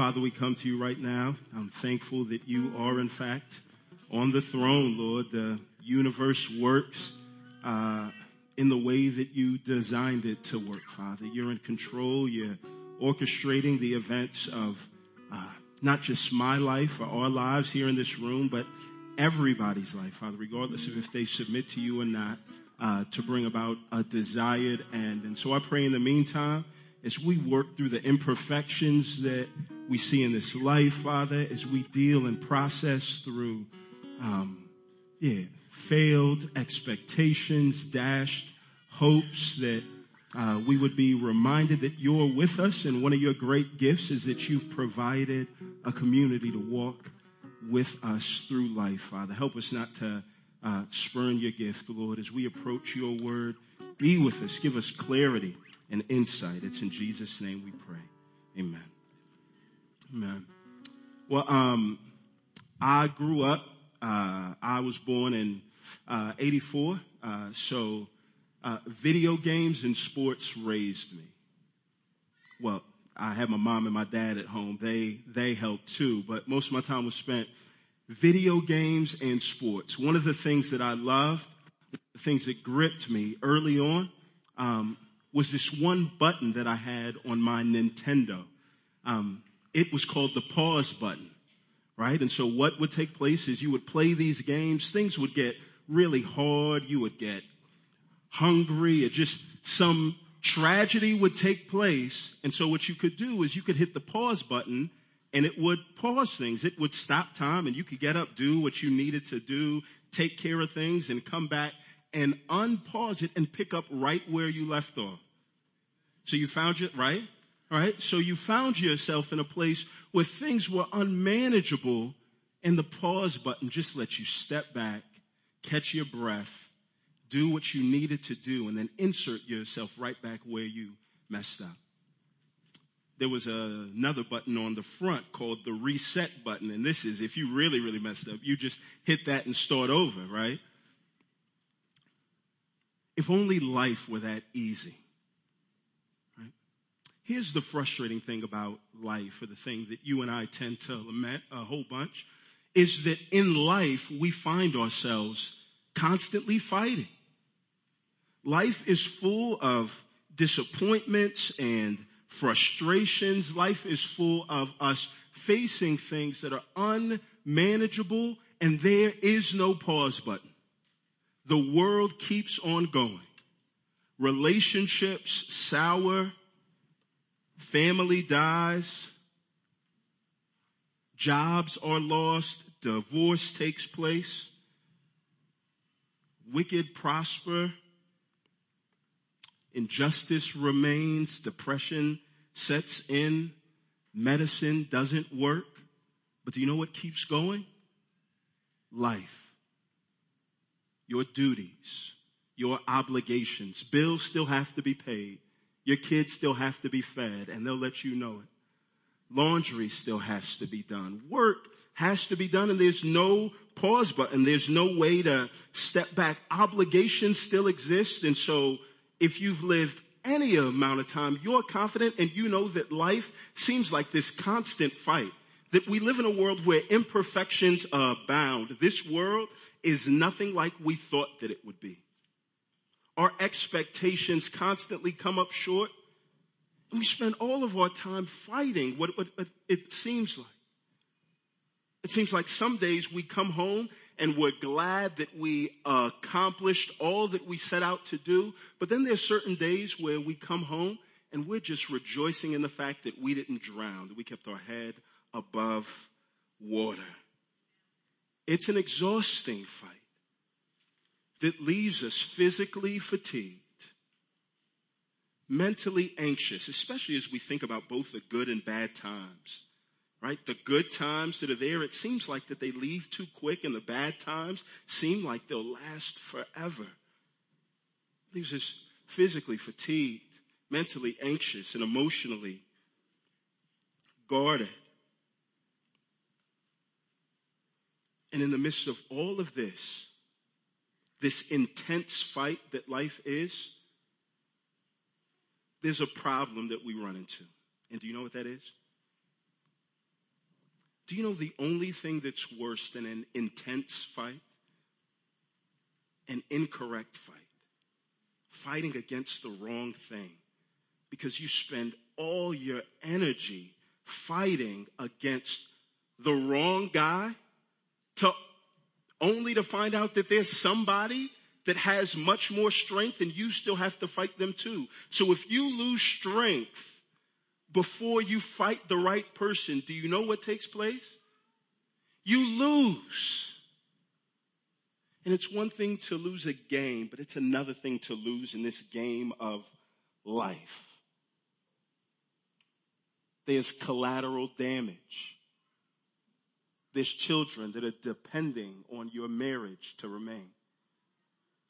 Father, we come to you right now. I'm thankful that you are, in fact, on the throne, Lord. The universe works uh, in the way that you designed it to work, Father. You're in control. You're orchestrating the events of uh, not just my life or our lives here in this room, but everybody's life, Father, regardless of if they submit to you or not, uh, to bring about a desired end. And so I pray in the meantime, as we work through the imperfections that we see in this life, Father, as we deal and process through, um, yeah, failed expectations, dashed hopes that uh, we would be reminded that you're with us and one of your great gifts is that you've provided a community to walk with us through life, Father. Help us not to uh, spurn your gift, Lord, as we approach your word. Be with us. Give us clarity and insight. It's in Jesus' name we pray. Amen. Amen. Well, um, I grew up, uh, I was born in uh, 84, uh, so uh, video games and sports raised me. Well, I had my mom and my dad at home. They, they helped too, but most of my time was spent video games and sports. One of the things that I loved, the things that gripped me early on, um, was this one button that I had on my Nintendo. Um, it was called the pause button, right? And so what would take place is you would play these games, things would get really hard, you would get hungry, it just some tragedy would take place. And so what you could do is you could hit the pause button and it would pause things. It would stop time and you could get up, do what you needed to do, take care of things and come back and unpause it and pick up right where you left off. So you found it, right? Right? So you found yourself in a place where things were unmanageable and the pause button just let you step back, catch your breath, do what you needed to do, and then insert yourself right back where you messed up. There was a, another button on the front called the reset button, and this is if you really, really messed up, you just hit that and start over, right? If only life were that easy. Here's the frustrating thing about life, or the thing that you and I tend to lament a whole bunch, is that in life we find ourselves constantly fighting. Life is full of disappointments and frustrations. Life is full of us facing things that are unmanageable and there is no pause button. The world keeps on going. Relationships sour. Family dies. Jobs are lost. Divorce takes place. Wicked prosper Injustice remains. Depression sets in. Medicine doesn't work. But do you know what keeps going? Life. Your duties. Your obligations. Bills still have to be paid. Your kids still have to be fed and they'll let you know it. Laundry still has to be done. Work has to be done and there's no pause button. There's no way to step back. Obligations still exist and so if you've lived any amount of time, you're confident and you know that life seems like this constant fight. That we live in a world where imperfections abound. This world is nothing like we thought that it would be. Our expectations constantly come up short. And we spend all of our time fighting what, what, what it seems like. It seems like some days we come home and we're glad that we accomplished all that we set out to do. But then there's certain days where we come home and we're just rejoicing in the fact that we didn't drown, that we kept our head above water. It's an exhausting fight that leaves us physically fatigued, mentally anxious, especially as we think about both the good and bad times right? The good times that are there, it seems like that they leave too quick and the bad times seem like they'll last forever. Leaves us physically fatigued, mentally anxious and emotionally guarded. And in the midst of all of this, this intense fight that life is, there's a problem that we run into. And do you know what that is? Do you know the only thing that's worse than an intense fight? An incorrect fight. Fighting against the wrong thing. Because you spend all your energy fighting against the wrong guy to only to find out that there's somebody that has much more strength and you still have to fight them too. So if you lose strength before you fight the right person, do you know what takes place? You lose. And it's one thing to lose a game, but it's another thing to lose in this game of life. There's collateral damage. There's children that are depending on your marriage to remain.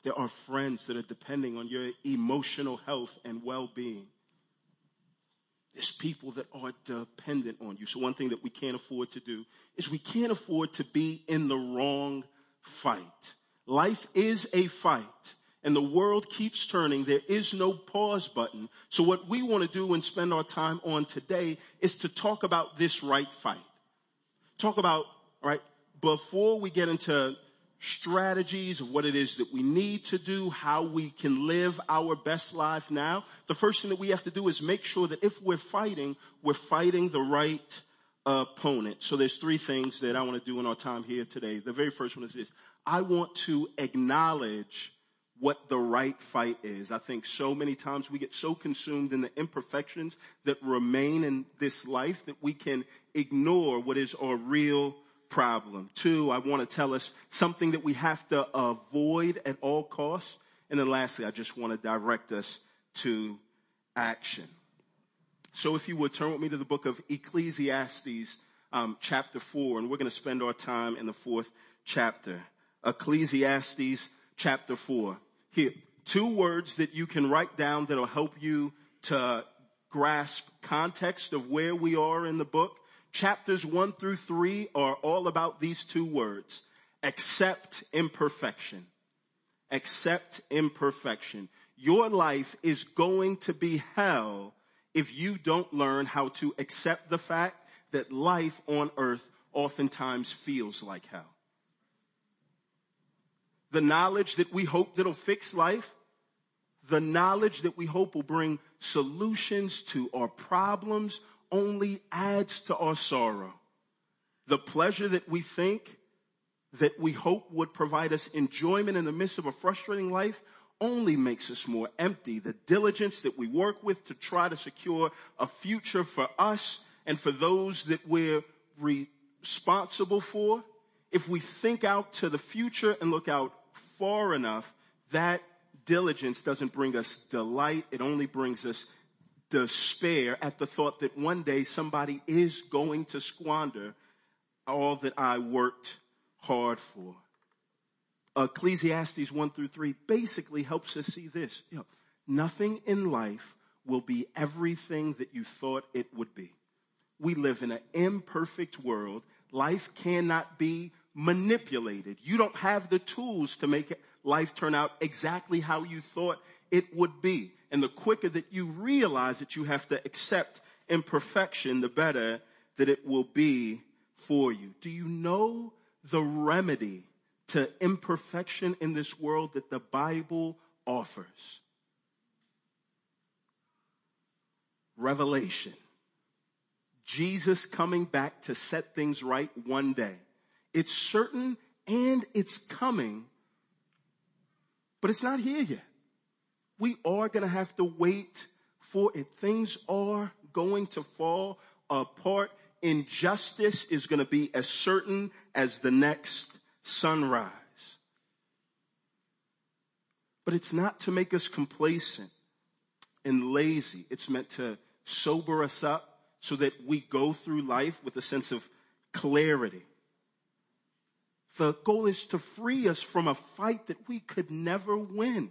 There are friends that are depending on your emotional health and well-being. There's people that are dependent on you. So one thing that we can't afford to do is we can't afford to be in the wrong fight. Life is a fight and the world keeps turning. There is no pause button. So what we want to do and spend our time on today is to talk about this right fight. Talk about, right, before we get into strategies of what it is that we need to do, how we can live our best life now. The first thing that we have to do is make sure that if we're fighting, we're fighting the right opponent. So there's three things that I want to do in our time here today. The very first one is this. I want to acknowledge what the right fight is. I think so many times we get so consumed in the imperfections that remain in this life that we can ignore what is our real problem. Two, I want to tell us something that we have to avoid at all costs. And then lastly, I just want to direct us to action. So if you would turn with me to the book of Ecclesiastes, um, chapter four, and we're going to spend our time in the fourth chapter. Ecclesiastes chapter four. Here, two words that you can write down that'll help you to grasp context of where we are in the book chapters one through three are all about these two words. Accept imperfection. Accept imperfection. Your life is going to be hell if you don't learn how to accept the fact that life on earth oftentimes feels like hell. The knowledge that we hope that'll fix life, the knowledge that we hope will bring solutions to our problems only adds to our sorrow. The pleasure that we think that we hope would provide us enjoyment in the midst of a frustrating life only makes us more empty. The diligence that we work with to try to secure a future for us and for those that we're responsible for, if we think out to the future and look out far enough, that diligence doesn't bring us delight. It only brings us despair at the thought that one day somebody is going to squander all that I worked hard for. Ecclesiastes 1 through 3 basically helps us see this. You know, nothing in life will be everything that you thought it would be. We live in an imperfect world. Life cannot be manipulated. You don't have the tools to make life turn out exactly how you thought it would be. And the quicker that you realize that you have to accept imperfection, the better that it will be for you. Do you know the remedy to imperfection in this world that the Bible offers? Revelation. Jesus coming back to set things right one day. It's certain and it's coming, but it's not here yet we are going to have to wait for it. Things are going to fall apart. Injustice is going to be as certain as the next sunrise. But it's not to make us complacent and lazy. It's meant to sober us up so that we go through life with a sense of clarity. The goal is to free us from a fight that we could never win.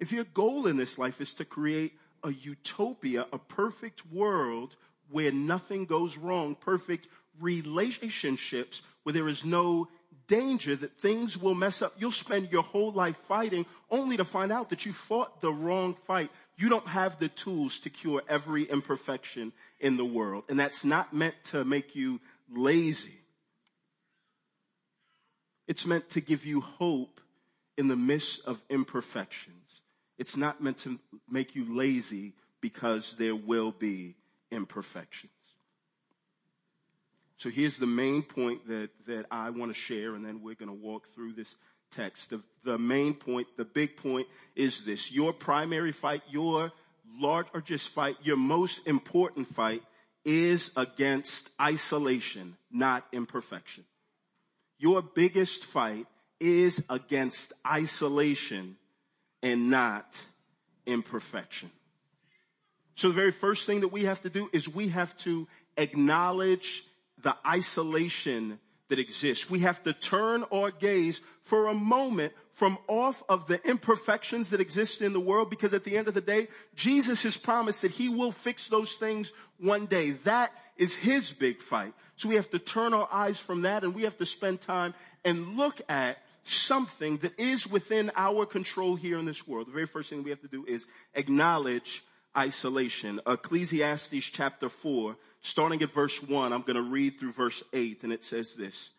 If your goal in this life is to create a utopia, a perfect world where nothing goes wrong, perfect relationships where there is no danger that things will mess up. You'll spend your whole life fighting only to find out that you fought the wrong fight you don't have the tools to cure every imperfection in the world. And that's not meant to make you lazy. It's meant to give you hope in the midst of imperfections. It's not meant to make you lazy because there will be imperfections. So here's the main point that, that I want to share, and then we're going to walk through this text. The, the main point, the big point is this. Your primary fight, your large or just fight, your most important fight is against isolation, not imperfection. Your biggest fight is against isolation and not imperfection. So the very first thing that we have to do is we have to acknowledge the isolation that exists. We have to turn our gaze for a moment from off of the imperfections that exist in the world because at the end of the day, Jesus has promised that he will fix those things one day. That is his big fight. So we have to turn our eyes from that and we have to spend time and look at something that is within our control here in this world. The very first thing we have to do is acknowledge isolation. Ecclesiastes chapter 4, starting at verse 1, I'm going to read through verse 8, and it says this.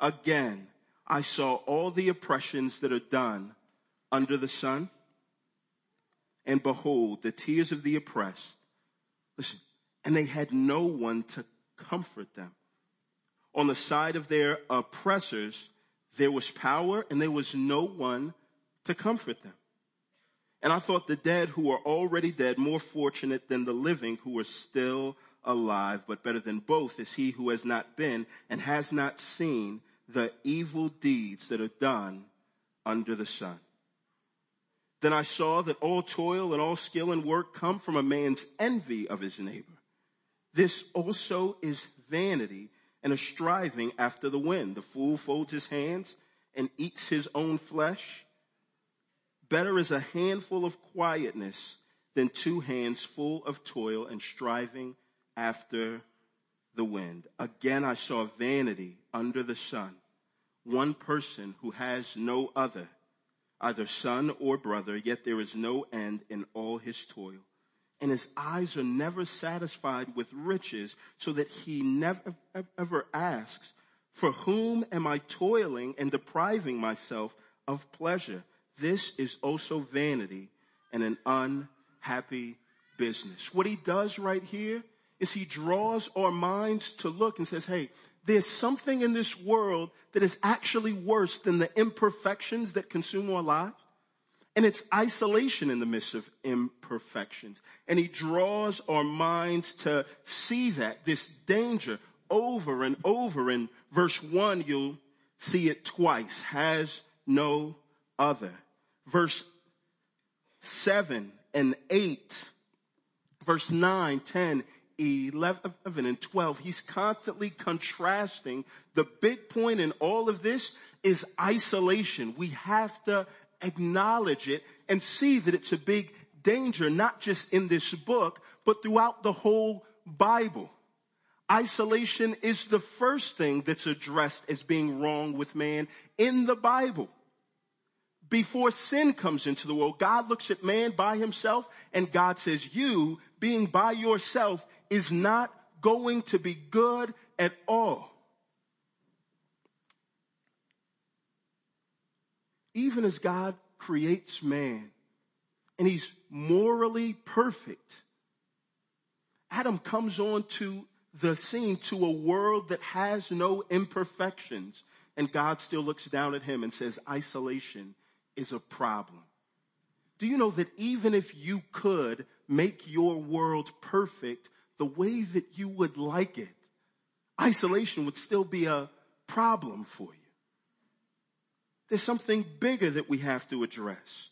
Again, I saw all the oppressions that are done under the sun, and behold, the tears of the oppressed. Listen, and they had no one to comfort them. On the side of their oppressors, there was power and there was no one to comfort them. And I thought the dead who are already dead more fortunate than the living who are still alive, but better than both is he who has not been and has not seen the evil deeds that are done under the sun. Then I saw that all toil and all skill and work come from a man's envy of his neighbor. This also is vanity and a striving after the wind. The fool folds his hands and eats his own flesh. Better is a handful of quietness than two hands full of toil and striving after the wind. Again, I saw vanity under the sun. One person who has no other, either son or brother, yet there is no end in all his toil and his eyes are never satisfied with riches so that he never ever asks, for whom am I toiling and depriving myself of pleasure? This is also vanity and an unhappy business. What he does right here is he draws our minds to look and says, hey, there's something in this world that is actually worse than the imperfections that consume our lives. And it's isolation in the midst of imperfections. And he draws our minds to see that, this danger over and over. In verse one, you'll see it twice. Has no other. Verse seven and eight, verse nine, ten, 11 and 12, he's constantly contrasting. The big point in all of this is isolation. We have to acknowledge it and see that it's a big danger, not just in this book, but throughout the whole Bible. Isolation is the first thing that's addressed as being wrong with man in the Bible. Before sin comes into the world, God looks at man by himself and God says, you being by yourself is not going to be good at all. Even as God creates man and he's morally perfect, Adam comes on to the scene to a world that has no imperfections. And God still looks down at him and says, isolation is a problem. Do you know that even if you could make your world perfect the way that you would like it, isolation would still be a problem for you? There's something bigger that we have to address.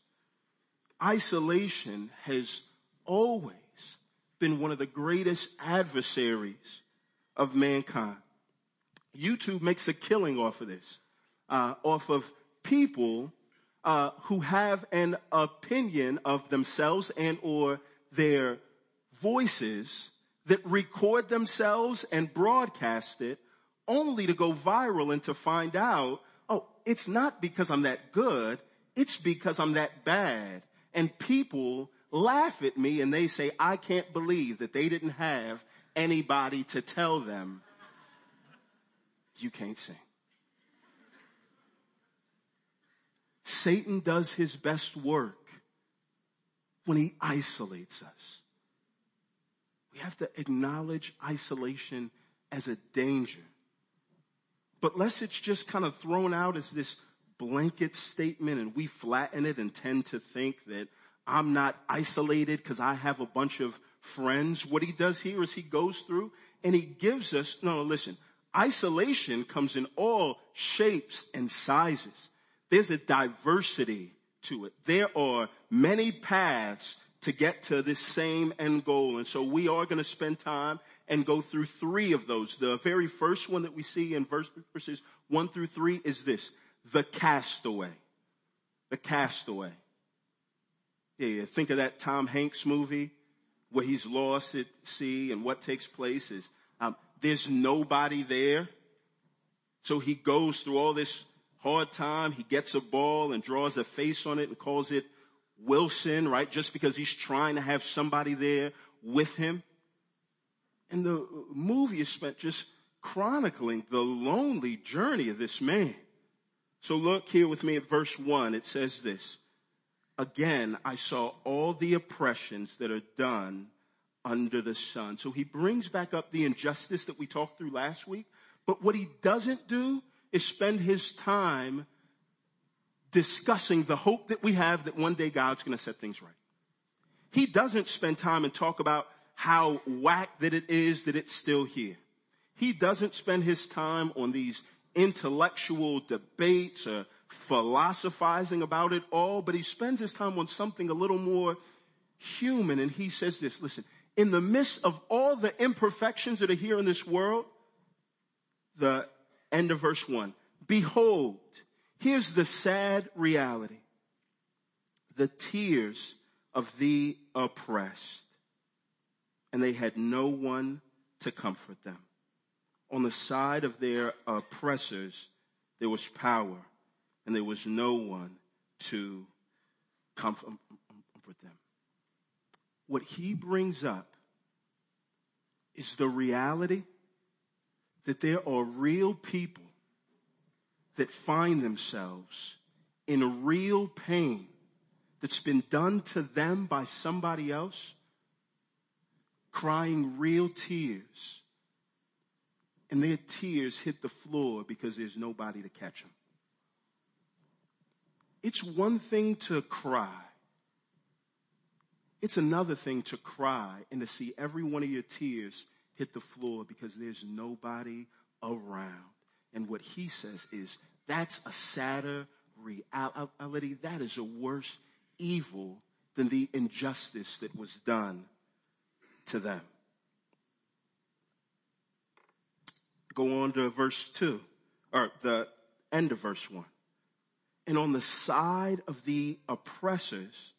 Isolation has always been one of the greatest adversaries of mankind. YouTube makes a killing off of this, uh, off of people uh, who have an opinion of themselves and or their voices that record themselves and broadcast it only to go viral and to find out oh, it's not because I'm that good. It's because I'm that bad. And people laugh at me and they say, I can't believe that they didn't have anybody to tell them, you can't sing. Satan does his best work when he isolates us. We have to acknowledge isolation as a danger. But lest it's just kind of thrown out as this blanket statement and we flatten it and tend to think that I'm not isolated because I have a bunch of friends. What he does here is he goes through and he gives us, no, no, listen, isolation comes in all shapes and sizes. There's a diversity to it. There are many paths to get to this same end goal. And so we are going to spend time and go through three of those. The very first one that we see in verses one through three is this, the castaway. The castaway. Yeah, think of that Tom Hanks movie where he's lost at sea and what takes place is, um, there's nobody there. So he goes through all this hard time. He gets a ball and draws a face on it and calls it Wilson, right? Just because he's trying to have somebody there with him. And the movie is spent just chronicling the lonely journey of this man. So look here with me at verse one. It says this. Again, I saw all the oppressions that are done under the sun. So he brings back up the injustice that we talked through last week. But what he doesn't do is spend his time discussing the hope that we have that one day God's going to set things right. He doesn't spend time and talk about how whack that it is that it's still here. He doesn't spend his time on these intellectual debates or philosophizing about it all, but he spends his time on something a little more human. And he says this, listen, in the midst of all the imperfections that are here in this world, the end of verse one, behold, here's the sad reality. The tears of the oppressed and they had no one to comfort them. On the side of their oppressors, there was power and there was no one to comfort um, um, um, them. What he brings up is the reality that there are real people that find themselves in real pain that's been done to them by somebody else, crying real tears. And their tears hit the floor because there's nobody to catch them. It's one thing to cry. It's another thing to cry and to see every one of your tears hit the floor because there's nobody around. And what he says is that's a sadder uh, reality. That is a worse evil than the injustice that was done to them. Go on to verse 2, or the end of verse 1 and on the side of the oppressors,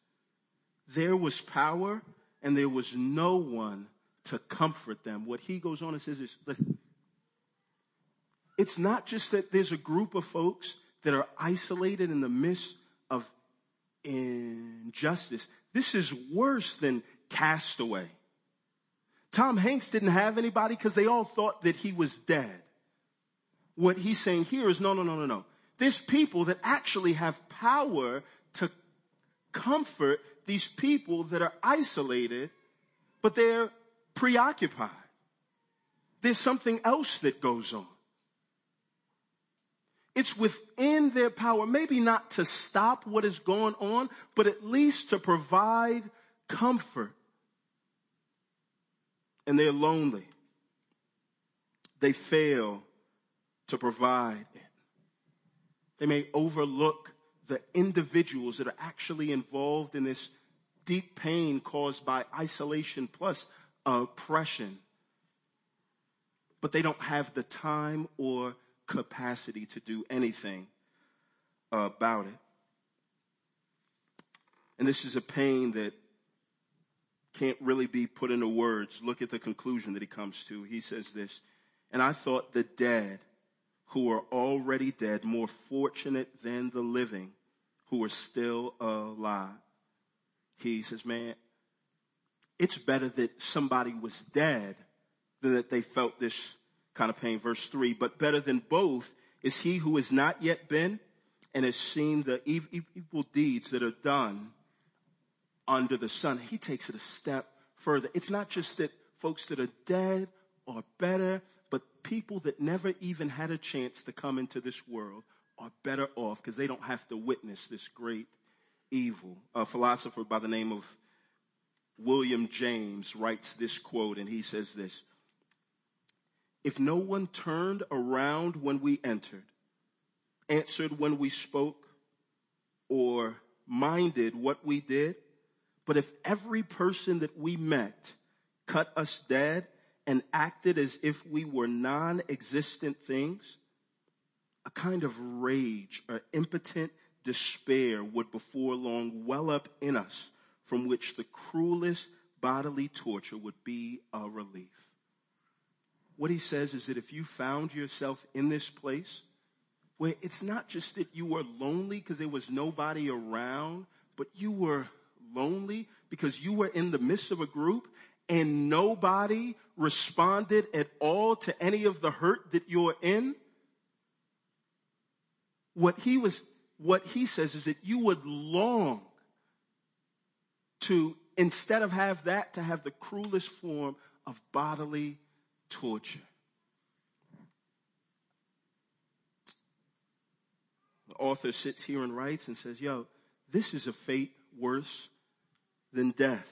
there was power and there was no one to comfort them. What he goes on and says is, listen, it's not just that there's a group of folks that are isolated in the midst of injustice. This is worse than castaway. Tom Hanks didn't have anybody because they all thought that he was dead. What he's saying here is no, no, no, no, no. There's people that actually have power to comfort these people that are isolated, but they're preoccupied. There's something else that goes on. It's within their power, maybe not to stop what is going on, but at least to provide comfort. And they're lonely. They fail to provide it. They may overlook the individuals that are actually involved in this deep pain caused by isolation plus oppression. But they don't have the time or capacity to do anything about it. And this is a pain that can't really be put into words. Look at the conclusion that he comes to. He says this, and I thought the dead who are already dead more fortunate than the living who are still alive. he says, man, it's better that somebody was dead than that they felt this kind of pain. Verse three, but better than both is he who has not yet been and has seen the evil deeds that are done under the sun. He takes it a step further. It's not just that folks that are dead are better, but people that never even had a chance to come into this world are better off because they don't have to witness this great evil. A philosopher by the name of William James writes this quote and he says this. If no one turned around when we entered, answered when we spoke, or minded what we did, but if every person that we met cut us dead and acted as if we were non-existent things, a kind of rage or impotent despair would before long well up in us from which the cruelest bodily torture would be a relief. What he says is that if you found yourself in this place where it's not just that you were lonely because there was nobody around, but you were lonely because you were in the midst of a group and nobody responded at all to any of the hurt that you're in. What he was, what he says is that you would long to, instead of have that, to have the cruelest form of bodily torture. The author sits here and writes and says, yo, this is a fate worse than death.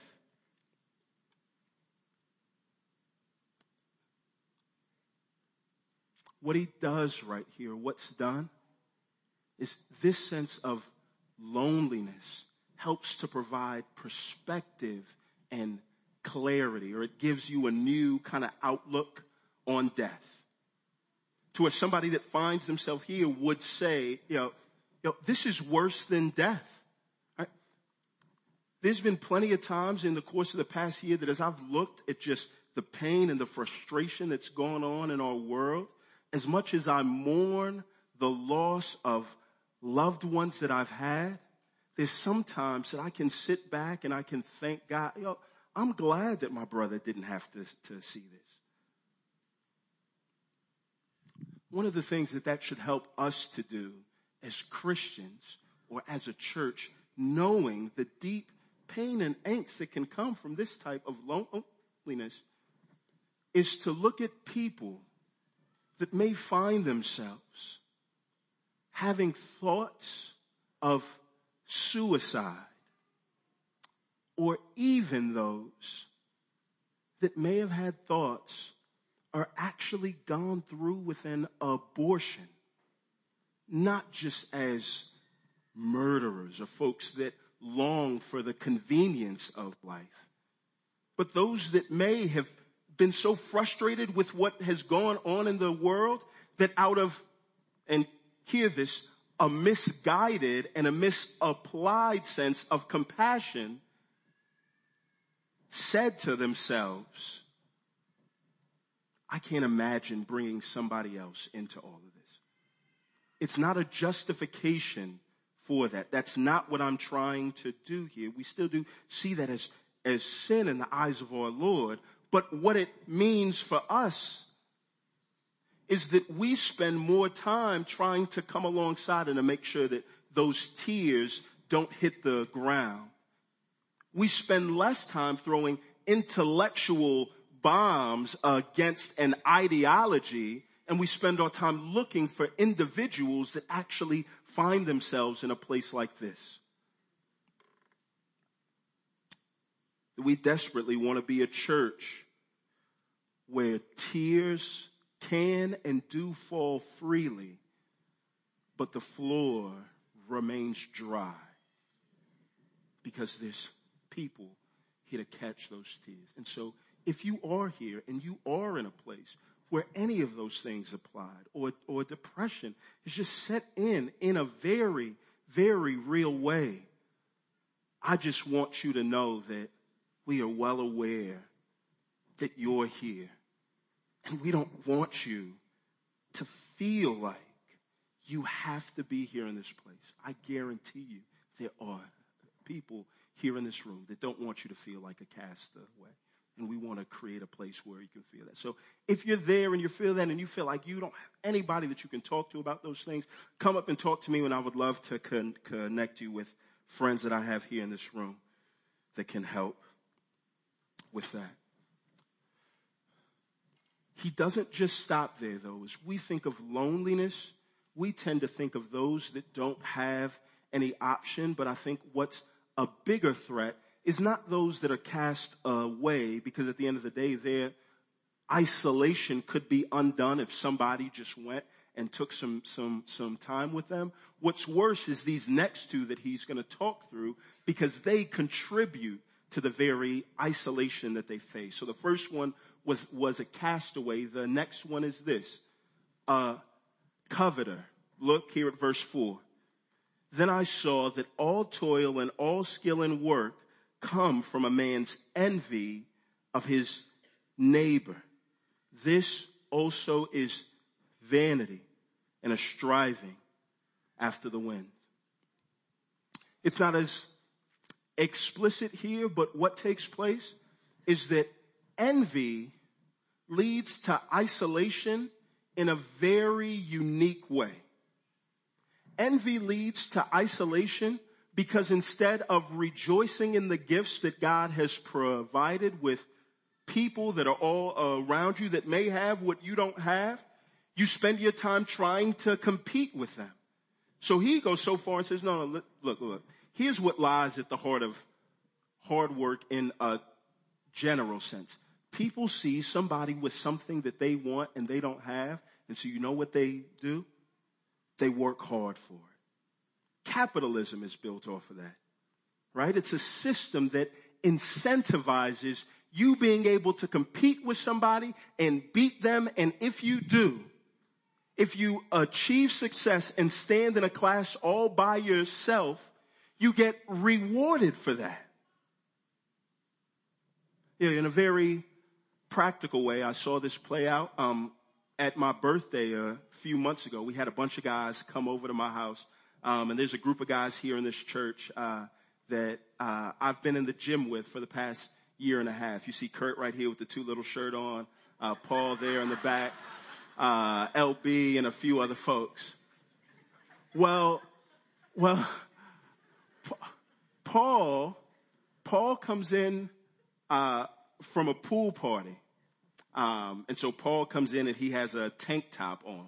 What he does right here, what's done, is this sense of loneliness helps to provide perspective and clarity, or it gives you a new kind of outlook on death. To where somebody that finds themselves here would say, you know, you know, this is worse than death. There's been plenty of times in the course of the past year that as I've looked at just the pain and the frustration that's going on in our world, as much as I mourn the loss of loved ones that I've had, there's sometimes that I can sit back and I can thank God. You know, I'm glad that my brother didn't have to, to see this. One of the things that that should help us to do as Christians or as a church, knowing the deep pain and angst that can come from this type of loneliness, is to look at people that may find themselves having thoughts of suicide, or even those that may have had thoughts are actually gone through with an abortion, not just as murderers or folks that long for the convenience of life, but those that may have been so frustrated with what has gone on in the world that out of, and hear this, a misguided and a misapplied sense of compassion said to themselves, I can't imagine bringing somebody else into all of this. It's not a justification for that. That's not what I'm trying to do here. We still do see that as, as sin in the eyes of our Lord. But what it means for us is that we spend more time trying to come alongside and to make sure that those tears don't hit the ground. We spend less time throwing intellectual bombs against an ideology and we spend our time looking for individuals that actually find themselves in a place like this. We desperately want to be a church where tears can and do fall freely, but the floor remains dry because there's people here to catch those tears. And so if you are here and you are in a place where any of those things applied or, or depression is just set in in a very, very real way, I just want you to know that we are well aware that you're here and we don't want you to feel like you have to be here in this place. I guarantee you there are people here in this room that don't want you to feel like a castaway. And we want to create a place where you can feel that. So if you're there and you feel that and you feel like you don't have anybody that you can talk to about those things, come up and talk to me and I would love to con- connect you with friends that I have here in this room that can help with that. He doesn't just stop there though. As we think of loneliness, we tend to think of those that don't have any option, but I think what's a bigger threat is not those that are cast away because at the end of the day, their isolation could be undone if somebody just went and took some, some, some time with them. What's worse is these next two that he's going to talk through because they contribute to the very isolation that they face. So the first one was, was a castaway. The next one is this, a coveter. Look here at verse four. Then I saw that all toil and all skill and work come from a man's envy of his neighbor. This also is vanity and a striving after the wind. It's not as explicit here, but what takes place is that envy leads to isolation in a very unique way. Envy leads to isolation because instead of rejoicing in the gifts that God has provided with people that are all around you that may have what you don't have, you spend your time trying to compete with them. So he goes so far and says, no, no, look, look, here's what lies at the heart of hard work in a general sense. People see somebody with something that they want and they don't have. And so you know what they do? They work hard for it. Capitalism is built off of that, right? It's a system that incentivizes you being able to compete with somebody and beat them. And if you do, if you achieve success and stand in a class all by yourself, you get rewarded for that. Yeah, in a very practical way, I saw this play out. Um, at my birthday a few months ago, we had a bunch of guys come over to my house. Um, and there's a group of guys here in this church uh, that uh, I've been in the gym with for the past year and a half. You see Kurt right here with the two little shirt on, uh, Paul there in the back, uh, LB, and a few other folks. Well, well, Paul, Paul comes in uh, from a pool party um, and so Paul comes in and he has a tank top on.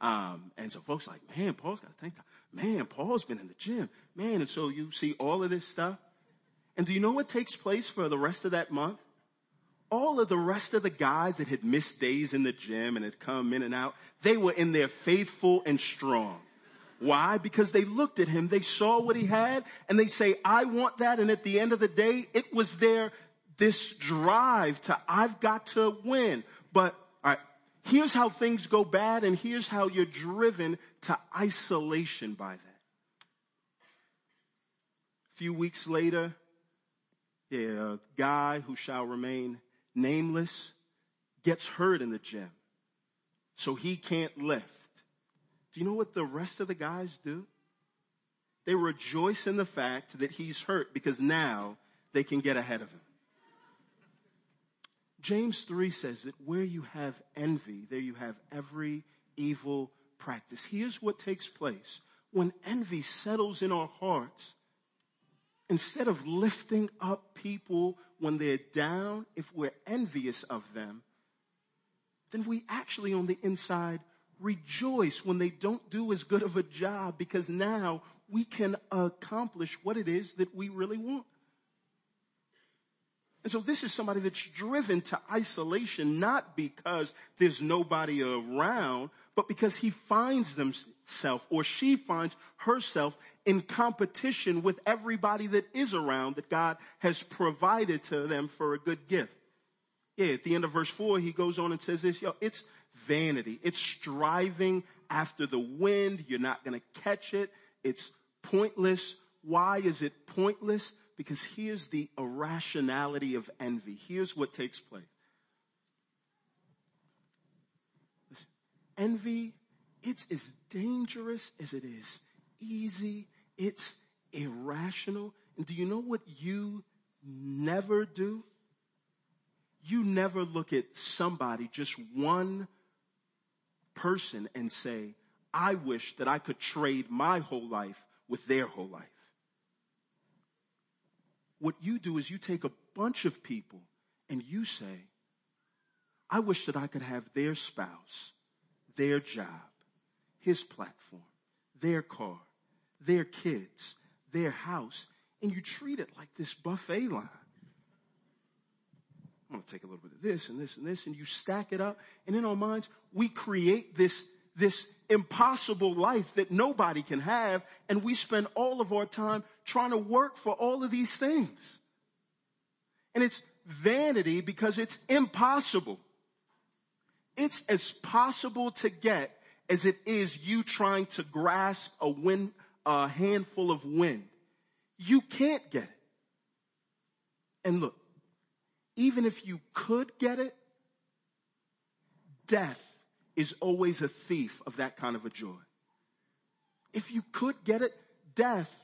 Um, and so folks like, man, Paul's got a tank top. Man, Paul's been in the gym. Man, and so you see all of this stuff. And do you know what takes place for the rest of that month? All of the rest of the guys that had missed days in the gym and had come in and out, they were in there faithful and strong. Why? Because they looked at him, they saw what he had, and they say, I want that. And at the end of the day, it was their this drive to, I've got to win. But, alright, here's how things go bad and here's how you're driven to isolation by that. A few weeks later, yeah, a guy who shall remain nameless gets hurt in the gym. So he can't lift. Do you know what the rest of the guys do? They rejoice in the fact that he's hurt because now they can get ahead of him. James 3 says that where you have envy, there you have every evil practice. Here's what takes place. When envy settles in our hearts, instead of lifting up people when they're down, if we're envious of them, then we actually on the inside rejoice when they don't do as good of a job because now we can accomplish what it is that we really want. And so this is somebody that's driven to isolation, not because there's nobody around, but because he finds himself or she finds herself in competition with everybody that is around that God has provided to them for a good gift. Yeah, at the end of verse four, he goes on and says this, yo, it's vanity. It's striving after the wind. You're not going to catch it. It's pointless. Why is it pointless? Because here's the irrationality of envy. Here's what takes place. Envy, it's as dangerous as it is easy. It's irrational. And do you know what you never do? You never look at somebody, just one person and say, I wish that I could trade my whole life with their whole life. What you do is you take a bunch of people and you say, I wish that I could have their spouse, their job, his platform, their car, their kids, their house, and you treat it like this buffet line. I'm going to take a little bit of this and this and this, and you stack it up. And in our minds, we create this, this impossible life that nobody can have. And we spend all of our time trying to work for all of these things. And it's vanity because it's impossible. It's as possible to get as it is you trying to grasp a wind, a handful of wind. You can't get it. And look, even if you could get it, death is always a thief of that kind of a joy. If you could get it, death,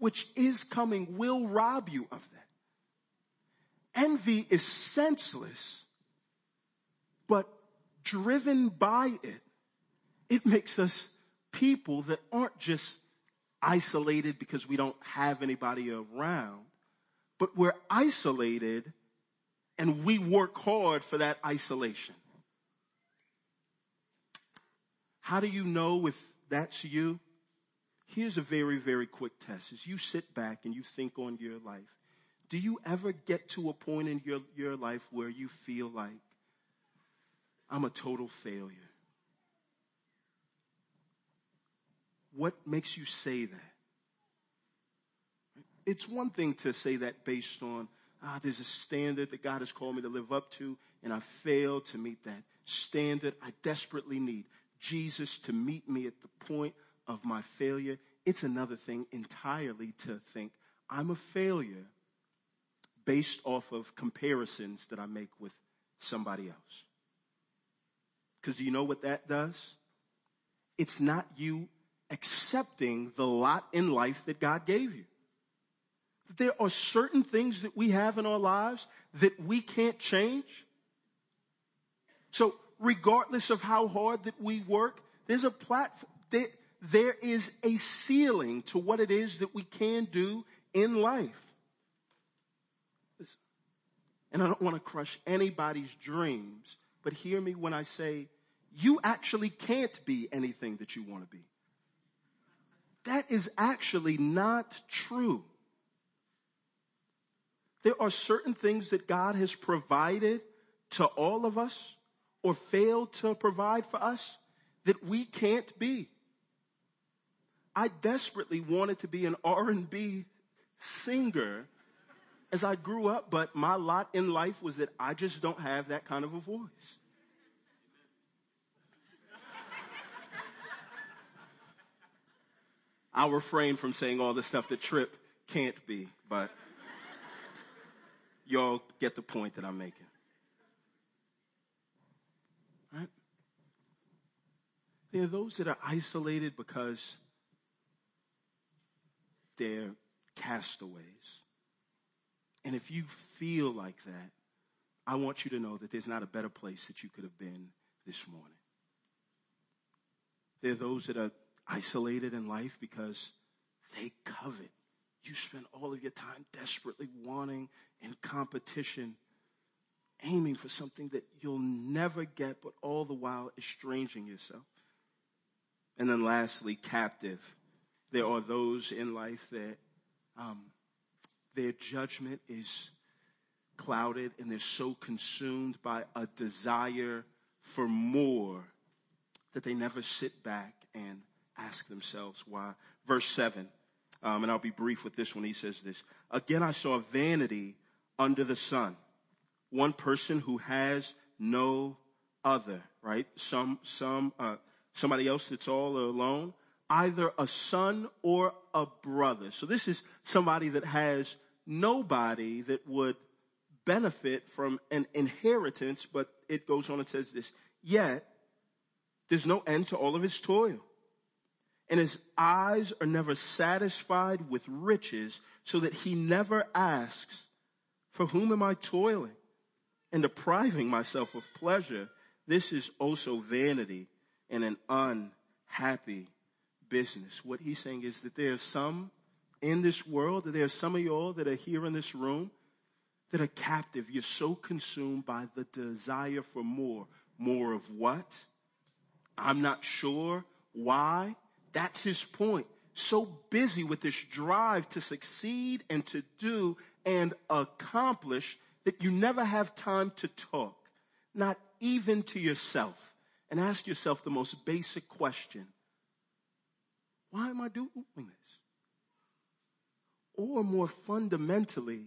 which is coming, will rob you of that. Envy is senseless, but driven by it, it makes us people that aren't just isolated because we don't have anybody around, but we're isolated and we work hard for that isolation. How do you know if that's you? Here's a very, very quick test. As you sit back and you think on your life, do you ever get to a point in your, your life where you feel like, I'm a total failure? What makes you say that? It's one thing to say that based on ah, there's a standard that God has called me to live up to, and I failed to meet that standard. I desperately need Jesus to meet me at the point of my failure. It's another thing entirely to think I'm a failure based off of comparisons that I make with somebody else. Because do you know what that does? It's not you accepting the lot in life that God gave you there are certain things that we have in our lives that we can't change. So regardless of how hard that we work, there's a platform, there, there is a ceiling to what it is that we can do in life. And I don't want to crush anybody's dreams, but hear me when I say you actually can't be anything that you want to be. That is actually not true. There are certain things that God has provided to all of us or failed to provide for us that we can't be. I desperately wanted to be an R&B singer as I grew up, but my lot in life was that I just don't have that kind of a voice. I'll refrain from saying all the stuff that Trip can't be, but y'all get the point that I'm making. Right? There are those that are isolated because they're castaways. And if you feel like that, I want you to know that there's not a better place that you could have been this morning. There are those that are isolated in life because they covet you spend all of your time desperately wanting in competition, aiming for something that you'll never get, but all the while estranging yourself. And then lastly, captive. There are those in life that um, their judgment is clouded and they're so consumed by a desire for more that they never sit back and ask themselves why. Verse 7 um, and I'll be brief with this one. He says this. Again, I saw vanity under the sun. One person who has no other, right? Some, some, uh, somebody else that's all alone. Either a son or a brother. So this is somebody that has nobody that would benefit from an inheritance, but it goes on and says this. Yet, there's no end to all of his toil and his eyes are never satisfied with riches so that he never asks, for whom am I toiling and depriving myself of pleasure? This is also vanity and an unhappy business. What he's saying is that there are some in this world, that there are some of y'all that are here in this room that are captive. You're so consumed by the desire for more. More of what? I'm not sure why. That's his point. So busy with this drive to succeed and to do and accomplish that you never have time to talk, not even to yourself, and ask yourself the most basic question. Why am I doing this? Or more fundamentally,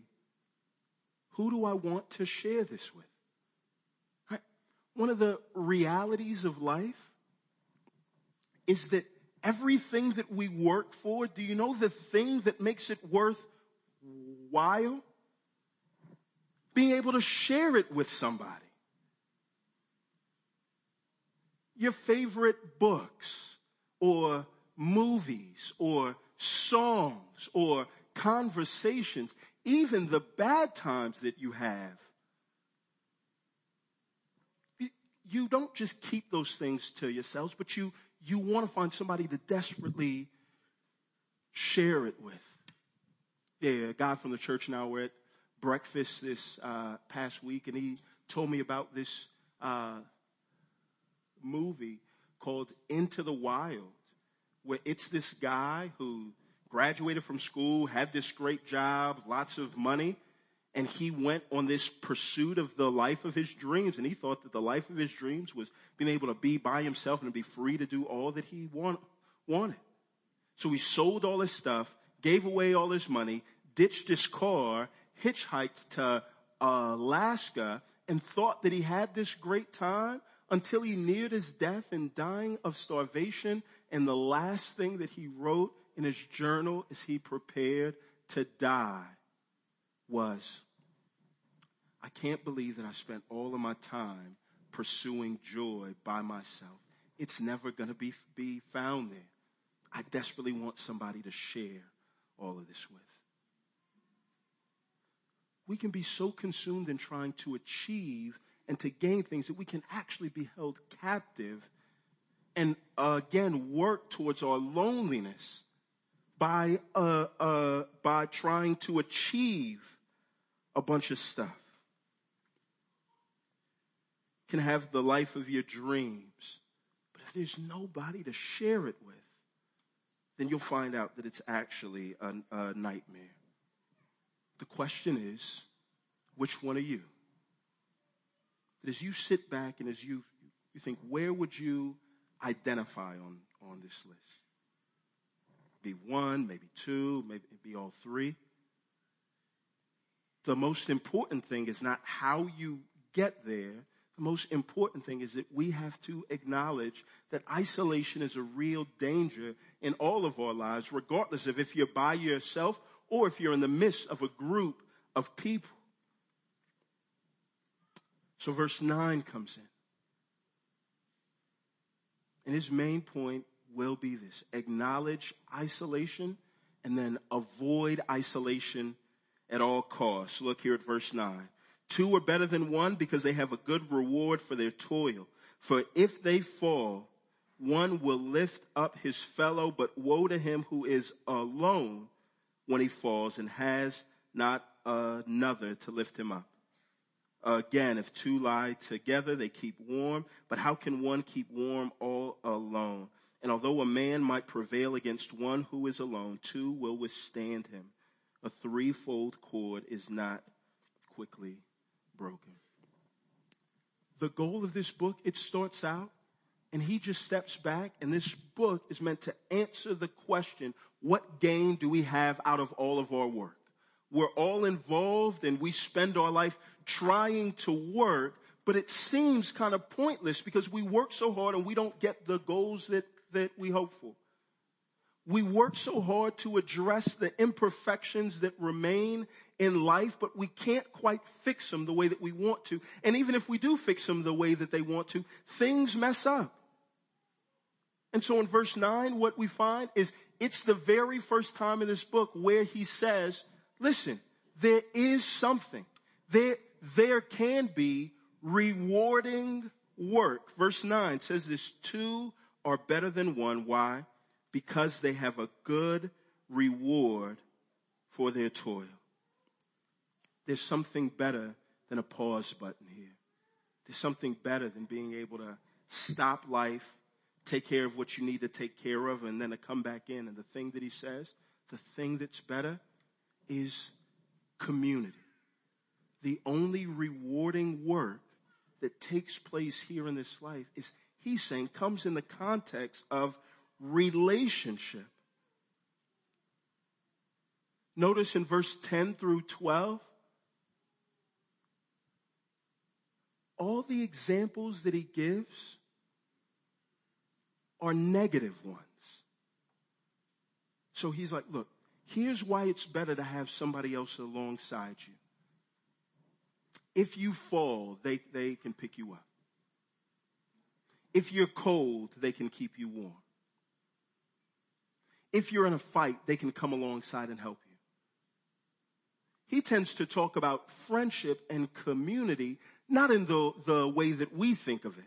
who do I want to share this with? One of the realities of life is that everything that we work for, do you know the thing that makes it worthwhile? Being able to share it with somebody. Your favorite books or movies or songs or conversations, even the bad times that you have. You don't just keep those things to yourselves, but you, you want to find somebody to desperately share it with. Yeah, a guy from the church now, we're at breakfast this uh, past week, and he told me about this uh, movie called Into the Wild, where it's this guy who graduated from school, had this great job, lots of money, and he went on this pursuit of the life of his dreams. And he thought that the life of his dreams was being able to be by himself and be free to do all that he want, wanted. So he sold all his stuff, gave away all his money, ditched his car, hitchhiked to Alaska, and thought that he had this great time until he neared his death and dying of starvation. And the last thing that he wrote in his journal as he prepared to die was, I can't believe that I spent all of my time pursuing joy by myself. It's never going to be, be found there. I desperately want somebody to share all of this with. We can be so consumed in trying to achieve and to gain things that we can actually be held captive and again work towards our loneliness by, uh, uh, by trying to achieve a bunch of stuff. Can have the life of your dreams. But if there's nobody to share it with, then you'll find out that it's actually a, a nightmare. The question is, which one are you? As you sit back and as you, you think, where would you identify on, on this list? be one, maybe two, maybe be all three. The most important thing is not how you get there. The most important thing is that we have to acknowledge that isolation is a real danger in all of our lives, regardless of if you're by yourself or if you're in the midst of a group of people. So verse 9 comes in. And his main point will be this acknowledge isolation and then avoid isolation at all costs. Look here at verse 9. Two are better than one because they have a good reward for their toil. For if they fall, one will lift up his fellow, but woe to him who is alone when he falls and has not another to lift him up. Again, if two lie together, they keep warm, but how can one keep warm all alone? And although a man might prevail against one who is alone, two will withstand him. A threefold cord is not quickly broken. The goal of this book, it starts out and he just steps back and this book is meant to answer the question, what gain do we have out of all of our work? We're all involved and we spend our life trying to work, but it seems kind of pointless because we work so hard and we don't get the goals that that we hope for. We work so hard to address the imperfections that remain in life, but we can't quite fix them the way that we want to. And even if we do fix them the way that they want to, things mess up. And so in verse 9, what we find is it's the very first time in this book where he says, listen, there is something. There, there can be rewarding work. Verse 9 says this, two are better than one. Why? Because they have a good reward for their toil. There's something better than a pause button here. There's something better than being able to stop life, take care of what you need to take care of, and then to come back in. And the thing that he says, the thing that's better is community. The only rewarding work that takes place here in this life is, he's saying, comes in the context of relationship. Notice in verse 10 through 12, all the examples that he gives are negative ones. So he's like, look, here's why it's better to have somebody else alongside you. If you fall, they, they can pick you up. If you're cold, they can keep you warm. If you're in a fight, they can come alongside and help you. He tends to talk about friendship and community, not in the, the way that we think of it.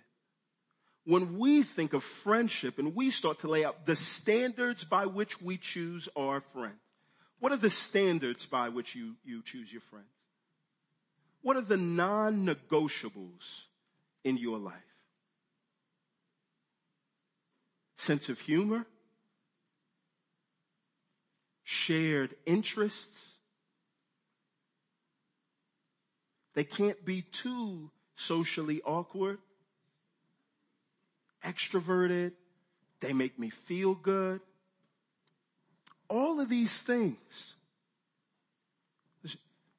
When we think of friendship and we start to lay out the standards by which we choose our friends, what are the standards by which you, you choose your friends? What are the non-negotiables in your life? Sense of humor? Shared interests? They can't be too socially awkward, extroverted. They make me feel good. All of these things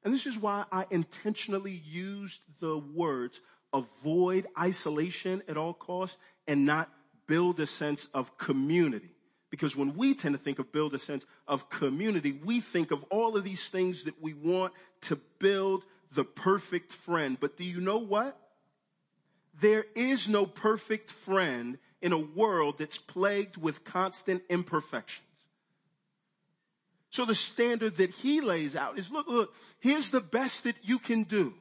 and this is why I intentionally used the words avoid isolation at all costs and not build a sense of community. Because when we tend to think of build a sense of community, we think of all of these things that we want to build the perfect friend. But do you know what? There is no perfect friend in a world that's plagued with constant imperfection. So the standard that he lays out is look, look, here's the best that you can do.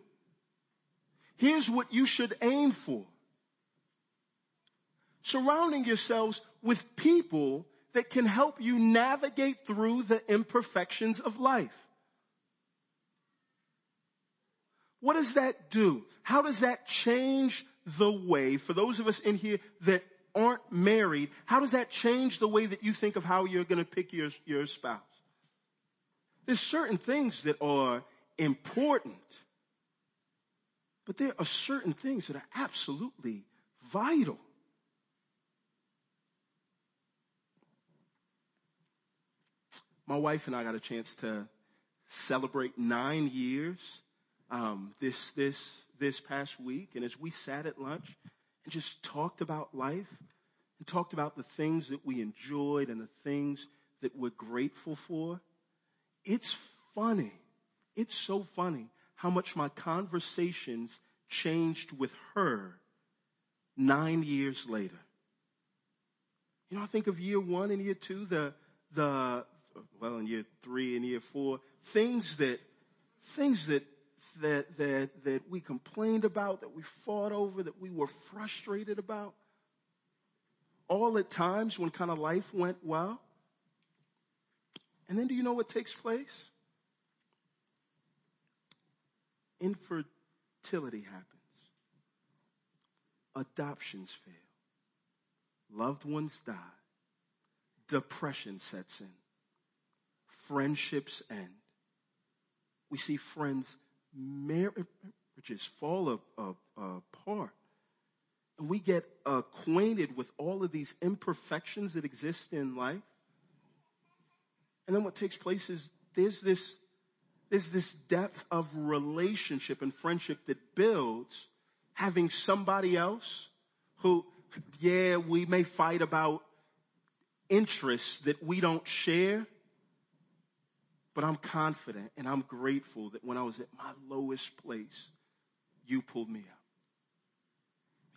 Here's what you should aim for. Surrounding yourselves with people that can help you navigate through the imperfections of life. What does that do? How does that change the way for those of us in here that aren't married? How does that change the way that you think of how you're going to pick your, your spouse? There's certain things that are important, but there are certain things that are absolutely vital. My wife and I got a chance to celebrate nine years um, this this this past week, and as we sat at lunch and just talked about life and talked about the things that we enjoyed and the things that we're grateful for, it's funny. It's so funny how much my conversations changed with her nine years later. You know, I think of year one and year two, the, the, well, in year three and year four, things that, things that, that, that, that we complained about, that we fought over, that we were frustrated about. All at times when kind of life went well. And then do you know what takes place? Infertility happens. Adoptions fail. Loved ones die. Depression sets in. Friendships end. We see friends' marriages fall apart. And we get acquainted with all of these imperfections that exist in life. And then what takes place is there's this, there's this depth of relationship and friendship that builds having somebody else who, yeah, we may fight about interests that we don't share, but I'm confident and I'm grateful that when I was at my lowest place, you pulled me up.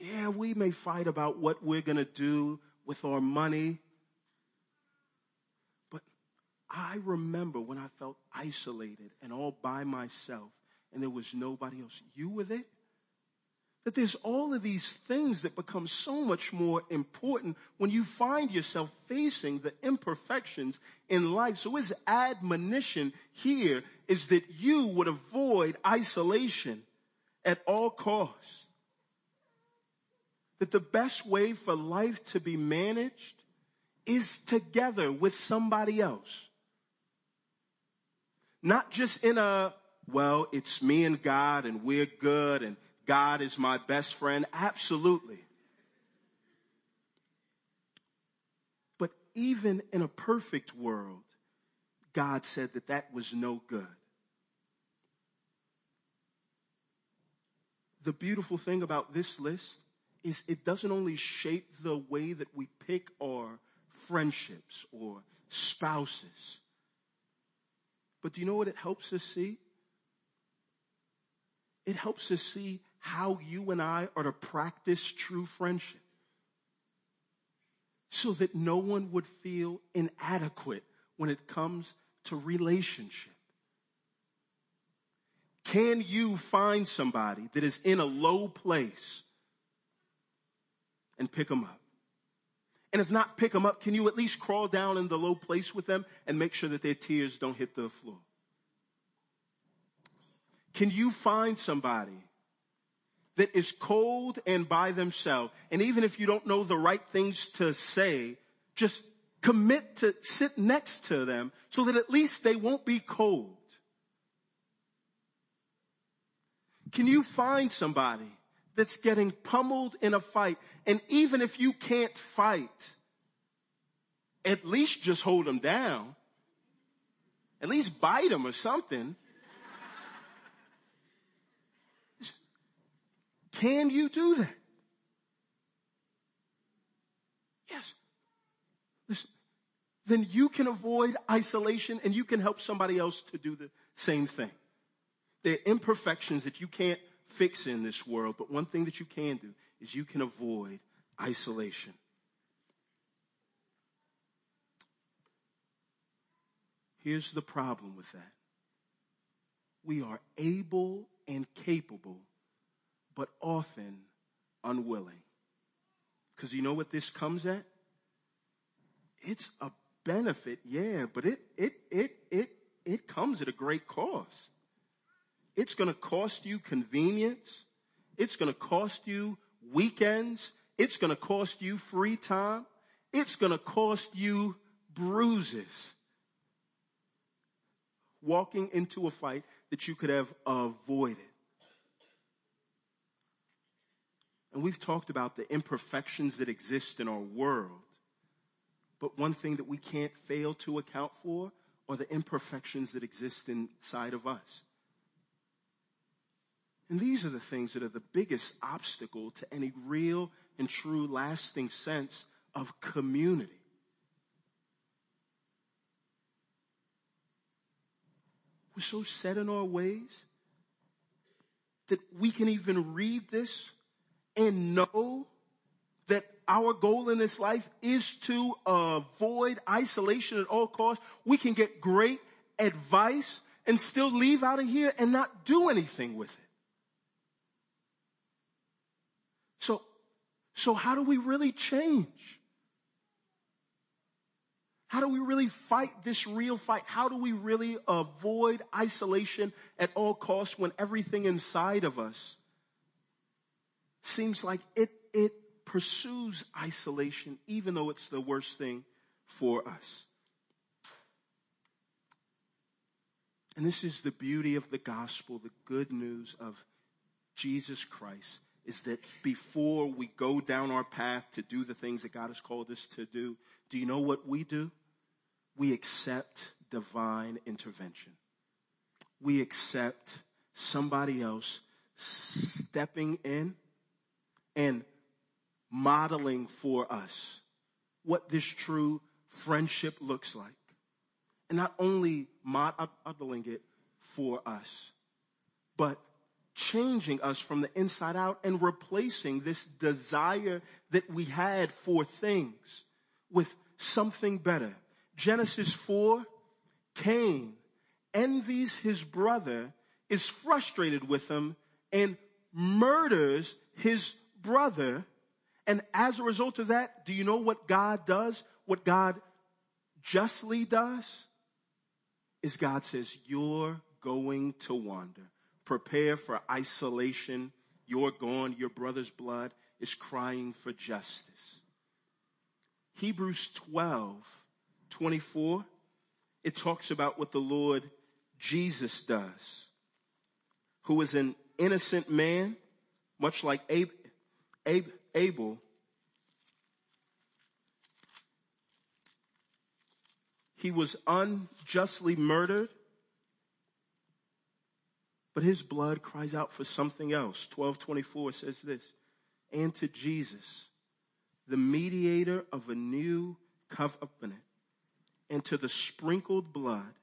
Yeah, we may fight about what we're going to do with our money. I remember when I felt isolated and all by myself and there was nobody else. You were there. That there's all of these things that become so much more important when you find yourself facing the imperfections in life. So his admonition here is that you would avoid isolation at all costs. That the best way for life to be managed is together with somebody else. Not just in a, well, it's me and God and we're good and God is my best friend? Absolutely. But even in a perfect world, God said that that was no good. The beautiful thing about this list is it doesn't only shape the way that we pick our friendships or spouses, but do you know what it helps us see? It helps us see how you and I are to practice true friendship so that no one would feel inadequate when it comes to relationship. Can you find somebody that is in a low place and pick them up? And if not pick them up, can you at least crawl down in the low place with them and make sure that their tears don't hit the floor? Can you find somebody that is cold and by themselves. And even if you don't know the right things to say, just commit to sit next to them so that at least they won't be cold. Can you find somebody that's getting pummeled in a fight? And even if you can't fight, at least just hold them down. At least bite them or something. Can you do that? Yes. Listen, then you can avoid isolation and you can help somebody else to do the same thing. There are imperfections that you can't fix in this world, but one thing that you can do is you can avoid isolation. Here's the problem with that. We are able and capable but often unwilling. Because you know what this comes at? It's a benefit, yeah, but it, it, it, it, it comes at a great cost. It's gonna cost you convenience. It's gonna cost you weekends. It's gonna cost you free time. It's gonna cost you bruises. Walking into a fight that you could have avoided. And we've talked about the imperfections that exist in our world. But one thing that we can't fail to account for are the imperfections that exist inside of us. And these are the things that are the biggest obstacle to any real and true lasting sense of community. We're so set in our ways that we can even read this and know that our goal in this life is to avoid isolation at all costs, we can get great advice and still leave out of here and not do anything with it. So, so how do we really change? How do we really fight this real fight? How do we really avoid isolation at all costs when everything inside of us seems like it, it pursues isolation even though it's the worst thing for us. And this is the beauty of the gospel, the good news of Jesus Christ is that before we go down our path to do the things that God has called us to do, do you know what we do? We accept divine intervention. We accept somebody else stepping in and modeling for us what this true friendship looks like. And not only modeling it for us, but changing us from the inside out and replacing this desire that we had for things with something better. Genesis 4, Cain envies his brother, is frustrated with him, and murders his brother. And as a result of that, do you know what God does? What God justly does? Is God says, you're going to wander. Prepare for isolation. You're gone. Your brother's blood is crying for justice. Hebrews 12, 24, it talks about what the Lord Jesus does, who is an innocent man, much like Abel. He was unjustly murdered, but his blood cries out for something else. 1224 says this, and to Jesus, the mediator of a new covenant, and to the sprinkled blood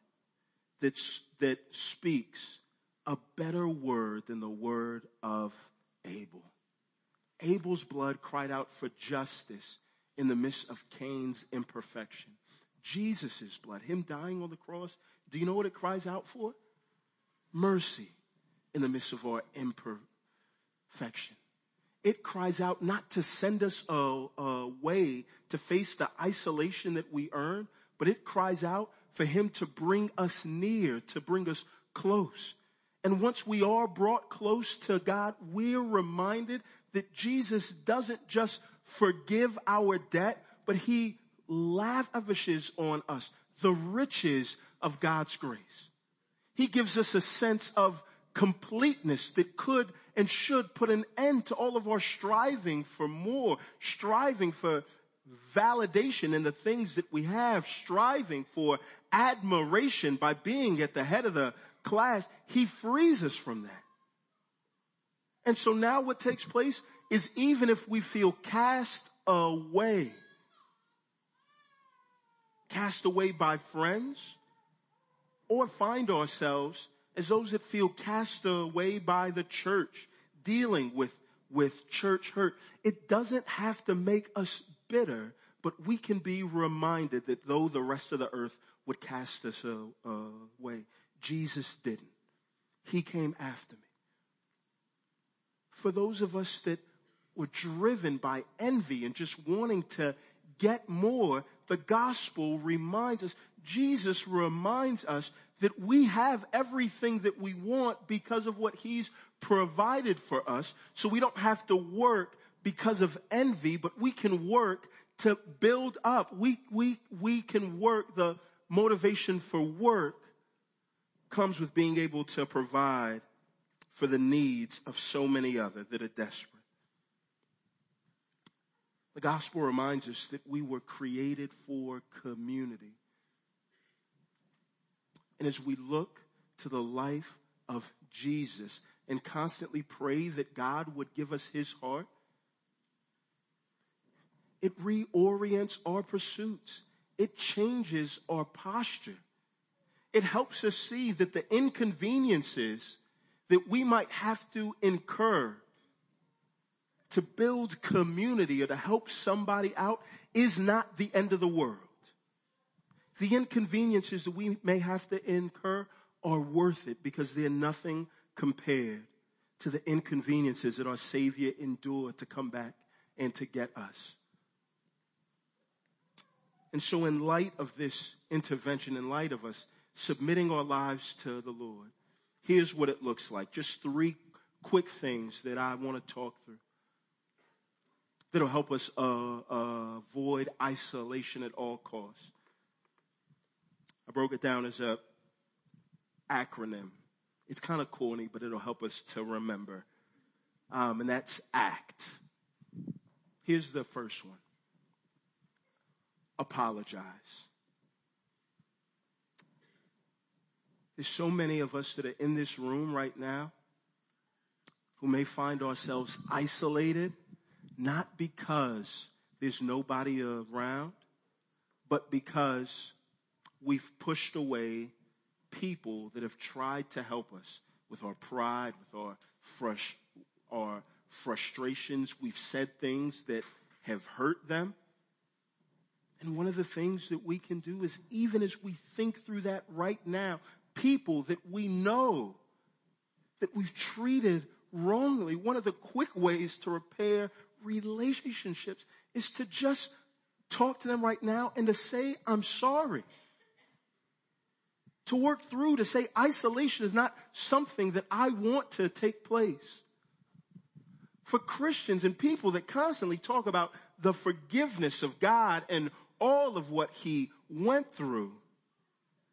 that, that speaks a better word than the word of Abel. Abel's blood cried out for justice in the midst of Cain's imperfection. Jesus' blood, him dying on the cross, do you know what it cries out for? Mercy in the midst of our imperfection. It cries out not to send us away to face the isolation that we earn, but it cries out for him to bring us near, to bring us close. And once we are brought close to God, we're reminded that Jesus doesn't just forgive our debt, but he lavishes on us the riches of God's grace. He gives us a sense of completeness that could and should put an end to all of our striving for more, striving for validation in the things that we have, striving for admiration by being at the head of the class. He frees us from that. And so now what takes place is even if we feel cast away, cast away by friends, or find ourselves as those that feel cast away by the church, dealing with, with church hurt. It doesn't have to make us bitter, but we can be reminded that though the rest of the earth would cast us uh, away, Jesus didn't. He came after me. For those of us that were driven by envy and just wanting to get more, the gospel reminds us, Jesus reminds us that we have everything that we want because of what he's provided for us. So we don't have to work because of envy, but we can work to build up. We, we, we can work. The motivation for work comes with being able to provide for the needs of so many other that are desperate. The gospel reminds us that we were created for community. And as we look to the life of Jesus and constantly pray that God would give us his heart, it reorients our pursuits. It changes our posture. It helps us see that the inconveniences that we might have to incur to build community or to help somebody out is not the end of the world. The inconveniences that we may have to incur are worth it because they're nothing compared to the inconveniences that our Savior endured to come back and to get us. And so in light of this intervention, in light of us submitting our lives to the Lord, here's what it looks like. Just three quick things that I want to talk through that'll help us uh, uh, avoid isolation at all costs. I broke it down as a acronym. It's kind of corny, but it'll help us to remember. Um, and that's ACT. Here's the first one. Apologize. There's so many of us that are in this room right now who may find ourselves isolated not because there's nobody around, but because we've pushed away people that have tried to help us. with our pride, with our, frus- our frustrations. We've said things that have hurt them. And one of the things that we can do is even as we think through that right now, people that we know that we've treated wrongly, one of the quick ways to repair relationships is to just talk to them right now and to say, I'm sorry. To work through, to say isolation is not something that I want to take place. For Christians and people that constantly talk about the forgiveness of God and all of what he went through,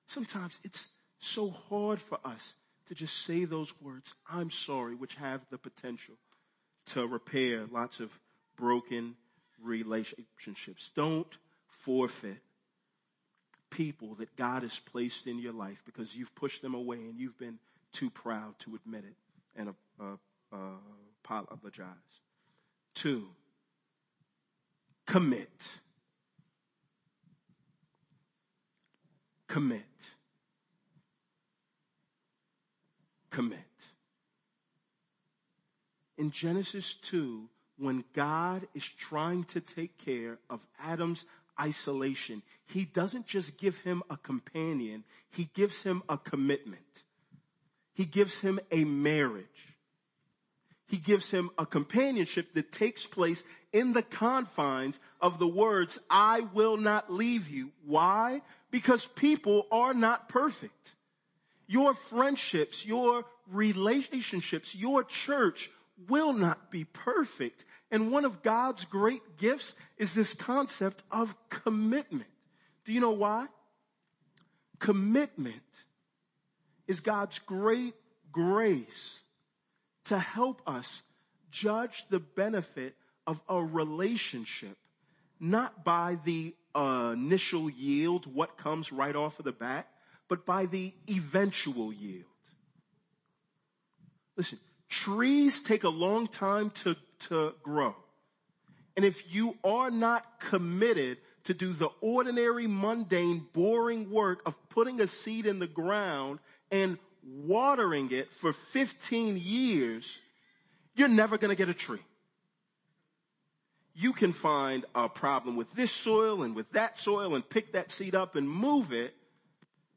sometimes it's so hard for us to just say those words, I'm sorry, which have the potential to repair lots of broken relationships. Don't forfeit people that God has placed in your life because you've pushed them away and you've been too proud to admit it and uh, uh, apologize. Two, commit. Commit. Commit. In Genesis 2, when God is trying to take care of Adam's isolation, he doesn't just give him a companion, he gives him a commitment. He gives him a marriage. He gives him a companionship that takes place in the confines of the words, I will not leave you. Why? Because people are not perfect. Your friendships, your relationships, your church will not be perfect. And one of God's great gifts is this concept of commitment. Do you know why? Commitment is God's great grace to help us judge the benefit of a relationship, not by the uh, initial yield, what comes right off of the bat, but by the eventual yield. Listen, Trees take a long time to, to grow. And if you are not committed to do the ordinary, mundane, boring work of putting a seed in the ground and watering it for 15 years, you're never going to get a tree. You can find a problem with this soil and with that soil and pick that seed up and move it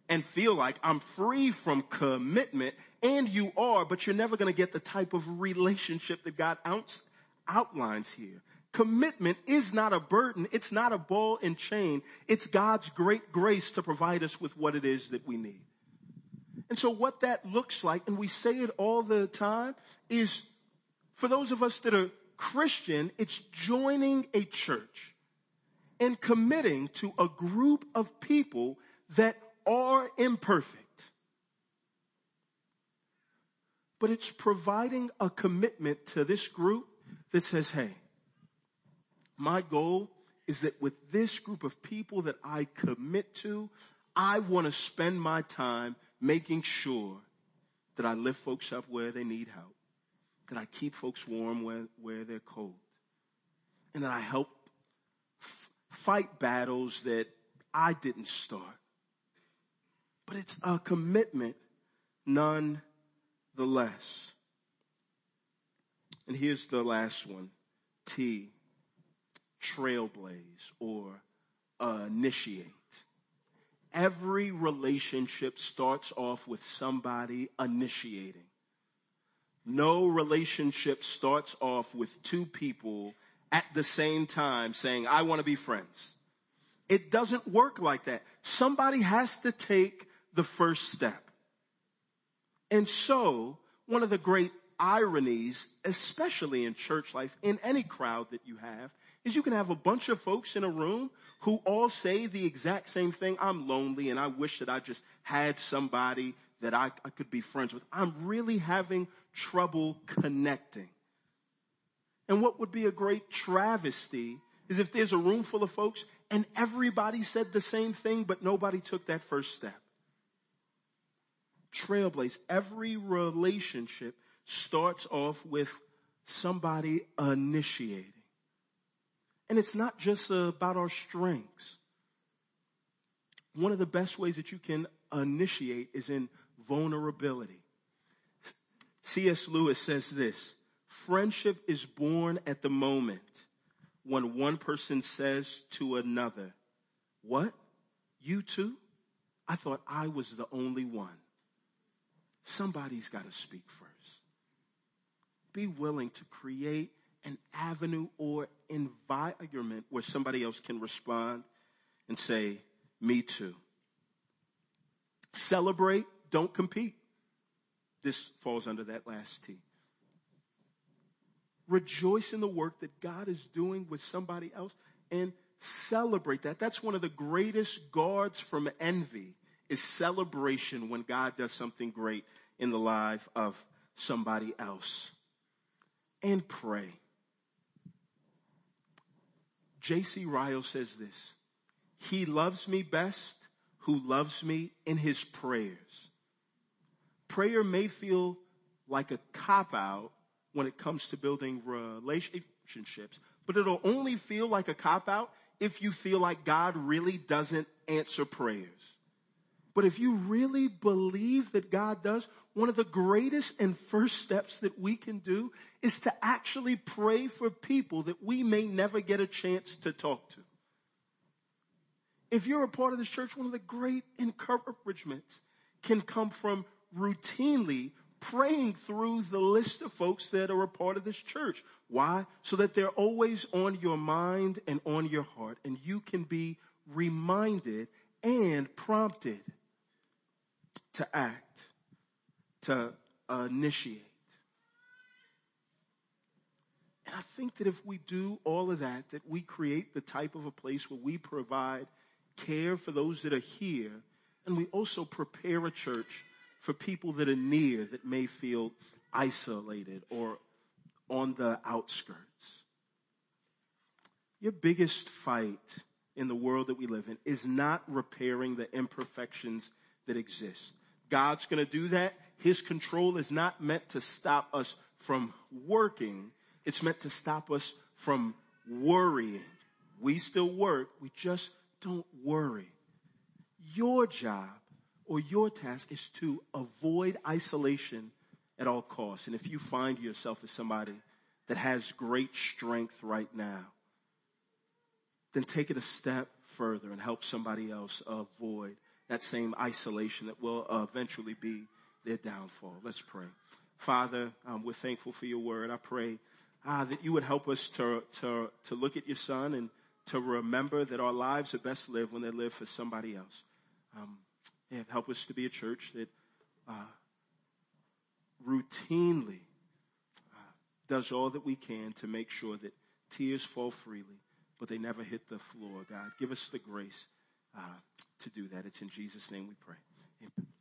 and feel like I'm free from commitment and you are, but you're never going to get the type of relationship that God outlines here. Commitment is not a burden. It's not a ball and chain. It's God's great grace to provide us with what it is that we need. And so what that looks like, and we say it all the time, is for those of us that are Christian, it's joining a church and committing to a group of people that are imperfect. But it's providing a commitment to this group that says, hey, my goal is that with this group of people that I commit to, I want to spend my time making sure that I lift folks up where they need help, that I keep folks warm where, where they're cold, and that I help f- fight battles that I didn't start. But it's a commitment none the less. And here's the last one. T. Trailblaze or uh, initiate. Every relationship starts off with somebody initiating. No relationship starts off with two people at the same time saying, I want to be friends. It doesn't work like that. Somebody has to take the first step. And so, one of the great ironies, especially in church life, in any crowd that you have, is you can have a bunch of folks in a room who all say the exact same thing. I'm lonely and I wish that I just had somebody that I, I could be friends with. I'm really having trouble connecting. And what would be a great travesty is if there's a room full of folks and everybody said the same thing, but nobody took that first step trailblaze. Every relationship starts off with somebody initiating. And it's not just about our strengths. One of the best ways that you can initiate is in vulnerability. C.S. Lewis says this friendship is born at the moment when one person says to another, What? You too? I thought I was the only one. Somebody's got to speak first. Be willing to create an avenue or environment where somebody else can respond and say, Me too. Celebrate, don't compete. This falls under that last T. Rejoice in the work that God is doing with somebody else and celebrate that. That's one of the greatest guards from envy is celebration when God does something great in the life of somebody else. And pray. J.C. Ryle says this. He loves me best who loves me in his prayers. Prayer may feel like a cop out when it comes to building relationships, but it'll only feel like a cop out if you feel like God really doesn't answer prayers. But if you really believe that God does, one of the greatest and first steps that we can do is to actually pray for people that we may never get a chance to talk to. If you're a part of this church, one of the great encouragements can come from routinely praying through the list of folks that are a part of this church. Why? So that they're always on your mind and on your heart, and you can be reminded and prompted to act, to uh, initiate. And I think that if we do all of that, that we create the type of a place where we provide care for those that are here, and we also prepare a church for people that are near that may feel isolated or on the outskirts. Your biggest fight in the world that we live in is not repairing the imperfections that exist. God's going to do that. His control is not meant to stop us from working. It's meant to stop us from worrying. We still work. We just don't worry. Your job or your task is to avoid isolation at all costs. And if you find yourself as somebody that has great strength right now, then take it a step further and help somebody else avoid that same isolation that will eventually be their downfall. Let's pray. Father, um, we're thankful for your word. I pray uh, that you would help us to, to, to look at your son and to remember that our lives are best lived when they live for somebody else. Um, and help us to be a church that uh, routinely uh, does all that we can to make sure that tears fall freely, but they never hit the floor, God. Give us the grace uh, to do that. It's in Jesus' name we pray. Amen.